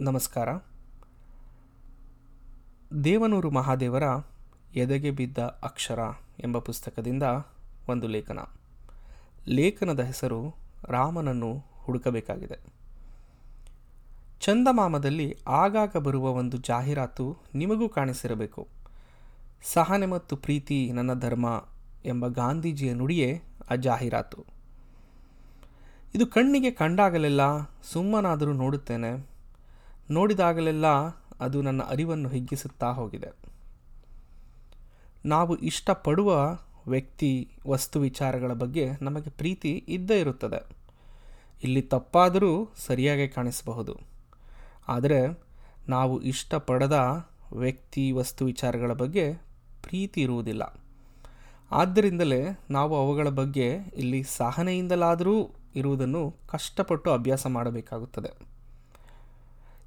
ನಮಸ್ಕಾರ. ದೇವನೂರು ಮಹಾದೇವರ ಎದೆಗೆ ಬಿದ್ದ ಅಕ್ಷರ ಎಂಬ ಪುಸ್ತಕದಿಂದ ಒಂದು ಲೇಖನ. ಲೇಖನದ ಹೆಸರು ರಾಮನನ್ನು ಹುಡುಕಬೇಕಾಗಿದೆ. ಚಂದಮಾಮದಲ್ಲಿ ಆಗಾಗ ಬರುವ ಒಂದು ಜಾಹೀರಾತು ನಿಮಗೂ ಕಾಣಿಸಿರಬೇಕು. ಸಹನೆ ಮತ್ತು ಪ್ರೀತಿ ನನ್ನ ಧರ್ಮ ಎಂಬ ಗಾಂಧೀಜಿಯ ನುಡಿಯೇ ಆ ಜಾಹೀರಾತು. ಇದು ಕಣ್ಣಿಗೆ ಕಂಡಾಗಲೆಲ್ಲ ಸುಮ್ಮನಾದರೂ ನೋಡುತ್ತೇನೆ. ನೋಡಿದಾಗಲೆಲ್ಲ ಅದು ನನ್ನ ಅರಿವನ್ನು ಹಿಗ್ಗಿಸುತ್ತಾ ಹೋಗಿದೆ. ನಾವು ಇಷ್ಟಪಡುವ ವ್ಯಕ್ತಿ ವಸ್ತು ವಿಚಾರಗಳ ಬಗ್ಗೆ ನಮಗೆ ಪ್ರೀತಿ ಇದ್ದೇ ಇರುತ್ತದೆ. ಇಲ್ಲಿ ತಪ್ಪಾದರೂ ಸರಿಯಾಗಿ ಕಾಣಿಸಬಹುದು. ಆದರೆ ನಾವು ಇಷ್ಟಪಡದ ವ್ಯಕ್ತಿ ವಸ್ತು ವಿಚಾರಗಳ ಬಗ್ಗೆ ಪ್ರೀತಿ ಇರುವುದಿಲ್ಲ. ಆದ್ದರಿಂದಲೇ ನಾವು ಅವುಗಳ ಬಗ್ಗೆ ಇಲ್ಲಿ ಸಹನೆಯಿಂದಲಾದರೂ ಇರುವುದನ್ನು ಕಷ್ಟಪಟ್ಟು ಅಭ್ಯಾಸ ಮಾಡಬೇಕಾಗುತ್ತದೆ.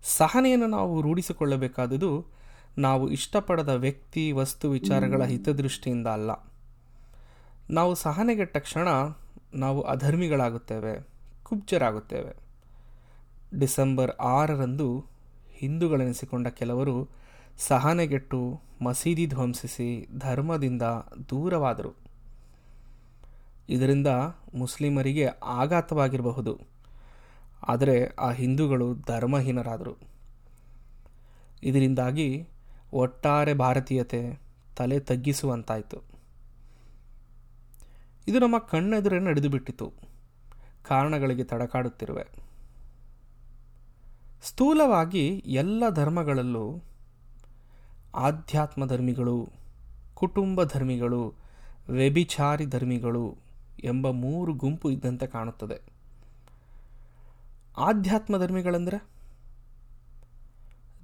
ಸಹನೆಯನ್ನು ನಾವು ರೂಢಿಸಿಕೊಳ್ಳಬೇಕಾದುದು ನಾವು ಇಷ್ಟಪಡದ ವ್ಯಕ್ತಿ, ವಸ್ತು, ವಿಚಾರಗಳ ಹಿತದೃಷ್ಟಿಯಿಂದ ಅಲ್ಲ. ನಾವು ಸಹನೆಗೆಟ್ಟ ಕ್ಷಣ ನಾವು ಅಧರ್ಮಿಗಳಾಗುತ್ತೇವೆ, ಕುಬ್ಜರಾಗುತ್ತೇವೆ. ಡಿಸೆಂಬರ್ ಆರರಂದು ಹಿಂದೂಗಳೆನಿಸಿಕೊಂಡ ಕೆಲವರು ಸಹನೆಗೆಟ್ಟು ಮಸೀದಿ ಧ್ವಂಸಿಸಿ ಧರ್ಮದಿಂದ ದೂರವಾದರು. ಇದರಿಂದ ಮುಸ್ಲಿಮರಿಗೆ ಆಘಾತವಾಗಿರಬಹುದು. ಆದರೆ ಆ ಹಿಂದೂಗಳು ಧರ್ಮಹೀನರಾದರು. ಇದರಿಂದಾಗಿ ಒಟ್ಟಾರೆ ಭಾರತೀಯತೆ ತಲೆ ತಗ್ಗಿಸುವಂತಾಯಿತು. ಇದು ನಮ್ಮ ಕಣ್ಣೆದುರೇ ನಡೆದು ಬಿಟ್ಟಿತು ಕಾರಣಗಳಿಗೆ ತಡಕಾಡುತ್ತಿರುವೆ. ಸ್ಥೂಲವಾಗಿ ಎಲ್ಲ ಧರ್ಮಗಳಲ್ಲೂ ಆಧ್ಯಾತ್ಮ ಧರ್ಮಿಗಳು, ಕುಟುಂಬ ಧರ್ಮಿಗಳು, ವ್ಯಭಿಚಾರಿ ಧರ್ಮಿಗಳು ಎಂಬ ಮೂರು ಗುಂಪು ಇದ್ದಂತೆ ಕಾಣುತ್ತದೆ. ಆಧ್ಯಾತ್ಮ ಧರ್ಮಿಗಳಂದ್ರೆ?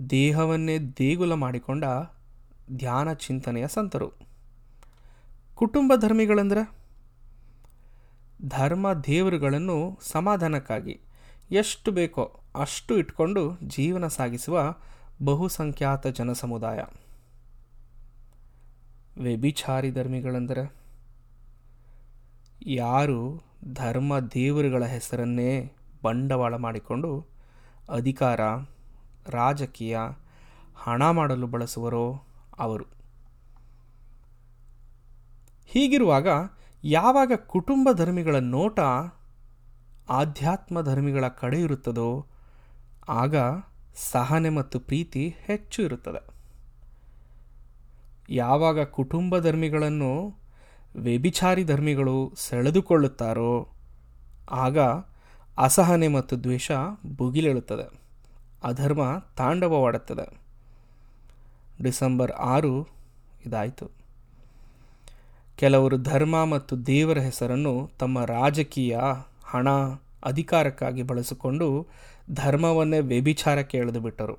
ದೇಹವನ್ನೇ ದೇಗುಲ ಮಾಡಿಕೊಂಡ ಧ್ಯಾನ ಚಿಂತನೆಯ ಸಂತರು. ಕುಟುಂಬ ಧರ್ಮಿಗಳಂದ್ರೆ? ಧರ್ಮ ದೇವರುಗಳನ್ನು ಸಮಾಧಾನಕ್ಕಾಗಿ ಎಷ್ಟು ಬೇಕೋ ಅಷ್ಟು ಇಟ್ಕೊಂಡು ಜೀವನ ಸಾಗಿಸುವ ಬಹುಸಂಖ್ಯಾತ ಜನಸಮುದಾಯ. ವ್ಯಭಿಚಾರಿ ಧರ್ಮಿಗಳೆಂದರೆ? ಯಾರು ಧರ್ಮ ದೇವರುಗಳ ಹೆಸರನ್ನೇ ಬಂಡವಾಳ ಮಾಡಿಕೊಂಡು ಅಧಿಕಾರ, ರಾಜಕೀಯ, ಹಣ ಮಾಡಲು ಬಳಸುವರೋ ಅವರು. ಹೀಗಿರುವಾಗ ಯಾವಾಗ ಕುಟುಂಬ ಧರ್ಮಿಗಳ ನೋಟ ಆಧ್ಯಾತ್ಮ ಧರ್ಮಿಗಳ ಕಡೆ ಇರುತ್ತದೋ, ಆಗ ಸಹನೆ ಮತ್ತು ಪ್ರೀತಿ ಹೆಚ್ಚು ಇರುತ್ತದೆ. ಯಾವಾಗ ಕುಟುಂಬ ಧರ್ಮಿಗಳನ್ನು ವ್ಯಭಿಚಾರಿ ಧರ್ಮಿಗಳು ಸೆಳೆದುಕೊಳ್ಳುತ್ತಾರೋ, ಆಗ ಅಸಹನೆ ಮತ್ತು ದ್ವೇಷ ಭುಗಿಲೇಳುತ್ತದೆ. ಅಧರ್ಮ ತಾಂಡವವಾಡುತ್ತದೆ. ಡಿಸೆಂಬರ್ ಆರು ಇದಾಯಿತು. ಕೆಲವರು ಧರ್ಮ ಮತ್ತು ದೇವರ ಹೆಸರನ್ನು ತಮ್ಮ ರಾಜಕೀಯ, ಹಣ, ಅಧಿಕಾರಕ್ಕಾಗಿ ಬಳಸಿಕೊಂಡು ಧರ್ಮವನ್ನೇ ವ್ಯಭಿಚಾರಕ್ಕೆ ಎಳೆದು ಬಿಟ್ಟರು.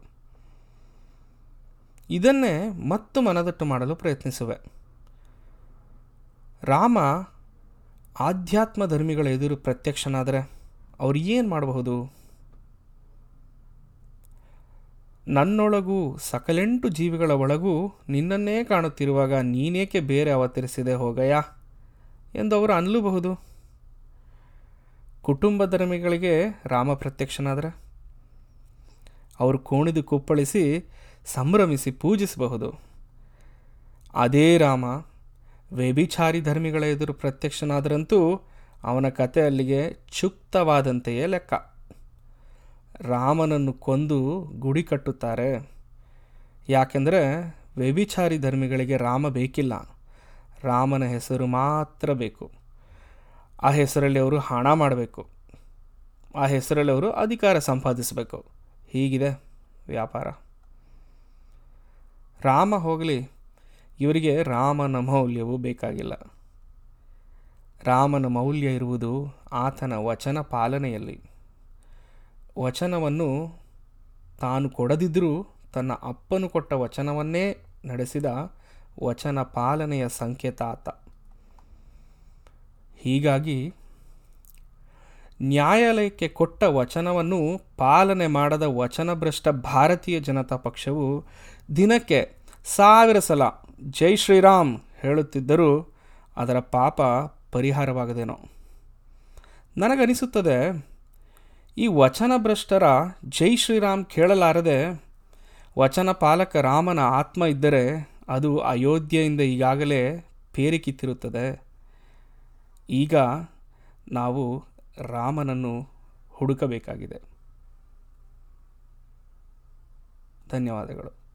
ಇದನ್ನೇ ಮತ್ತು ಮನದಟ್ಟು ಮಾಡಲು ಪ್ರಯತ್ನಿಸುವೆ. ರಾಮ ಆಧ್ಯಾತ್ಮ ಧರ್ಮಿಗಳ ಎದುರು ಪ್ರತ್ಯಕ್ಷನಾದರೆ ಅವ್ರು ಏನು ಮಾಡಬಹುದು? ನನ್ನೊಳಗೂ ಸಕಲೆಂಟು ಜೀವಿಗಳ ಒಳಗೂ ನಿನ್ನನ್ನೇ ಕಾಣುತ್ತಿರುವಾಗ ನೀನೇಕೆ ಬೇರೆ ಅವತರಿಸಿದೆ ಹೋಗಯ್ಯ? ಎಂದು ಅವರು ಅನ್ನಲೂಬಹುದು ಕುಟುಂಬ ಧರ್ಮಿಗಳಿಗೆ ರಾಮ ಪ್ರತ್ಯಕ್ಷನಾದರೆ. ಅವರು ಕೋಣಿದು ಕುಪ್ಪಳಿಸಿ ಸಂಭ್ರಮಿಸಿ ಪೂಜಿಸಬಹುದು. ಅದೇ ರಾಮ, ವ್ಯಭಿಚಾರಿ ಧರ್ಮಿಗಳ ಎದುರು ಪ್ರತ್ಯಕ್ಷನಾದರಂತೂ ಅವನ ಕತೆ ಅಲ್ಲಿಗೆ ಚುಕ್ತವಾದಂತೆಯೇ ಲೆಕ್ಕ. ರಾಮನನ್ನು ಕೊಂದು ಗುಡಿ ಕಟ್ಟುತ್ತಾರೆ. ಯಾಕೆಂದರೆ ವ್ಯಭಿಚಾರಿ ಧರ್ಮಿಗಳಿಗೆ ರಾಮ ಬೇಕಿಲ್ಲ. ರಾಮನ ಹೆಸರು ಮಾತ್ರ ಬೇಕು. ಆ ಹೆಸರಲ್ಲಿ ಅವರು ಹಣ ಮಾಡಬೇಕು. ಆ ಹೆಸರಲ್ಲಿ ಅವರು ಅಧಿಕಾರ ಸಂಪಾದಿಸಬೇಕು. ಹೀಗಿದೆ ವ್ಯಾಪಾರ. ರಾಮ ಹೋಗಲಿ, ಇವರಿಗೆ ರಾಮನ ಮೌಲ್ಯವು ಬೇಕಾಗಿಲ್ಲ. ರಾಮನ ಮೌಲ್ಯ ಇರುವುದು ಆತನ ವಚನ ಪಾಲನೆಯಲ್ಲಿ. ವಚನವನ್ನು ತಾನು ಕೊಡದಿದ್ದರೂ ತನ್ನ ಅಪ್ಪನು ಕೊಟ್ಟ ವಚನವನ್ನೇ ನಡೆಸಿದ ವಚನ ಪಾಲನೆಯ ಸಂಕೇತ ಆತ. ಹೀಗಾಗಿ ನ್ಯಾಯಾಲಯಕ್ಕೆ ಕೊಟ್ಟ ವಚನವನ್ನು ಪಾಲನೆ ಮಾಡದ ವಚನಭ್ರಷ್ಟ ಭಾರತೀಯ ಜನತಾ ಪಕ್ಷವು ದಿನಕ್ಕೆ ಸಾವಿರ ಸಲ ಜೈ ಶ್ರೀರಾಮ್ ಹೇಳುತ್ತಿದ್ದರೂ ಅದರ ಪಾಪ ಪರಿಹಾರವಾಗದೇನೋ. ನನಗನಿಸುತ್ತದೆ, ಈ ವಚನಭ್ರಷ್ಟರ ಜೈ ಶ್ರೀರಾಮ್ ಕೇಳಲಾರದೆ ವಚನ ಪಾಲಕ ರಾಮನ ಆತ್ಮ ಇದ್ದರೆ ಅದು ಅಯೋಧ್ಯೆಯಿಂದ ಈಗಾಗಲೇ ಪೇರಿಕಿತ್ತಿರುತ್ತದೆ. ಈಗ ನಾವು ರಾಮನನ್ನು ಹುಡುಕಬೇಕಾಗಿದೆ. ಧನ್ಯವಾದಗಳು.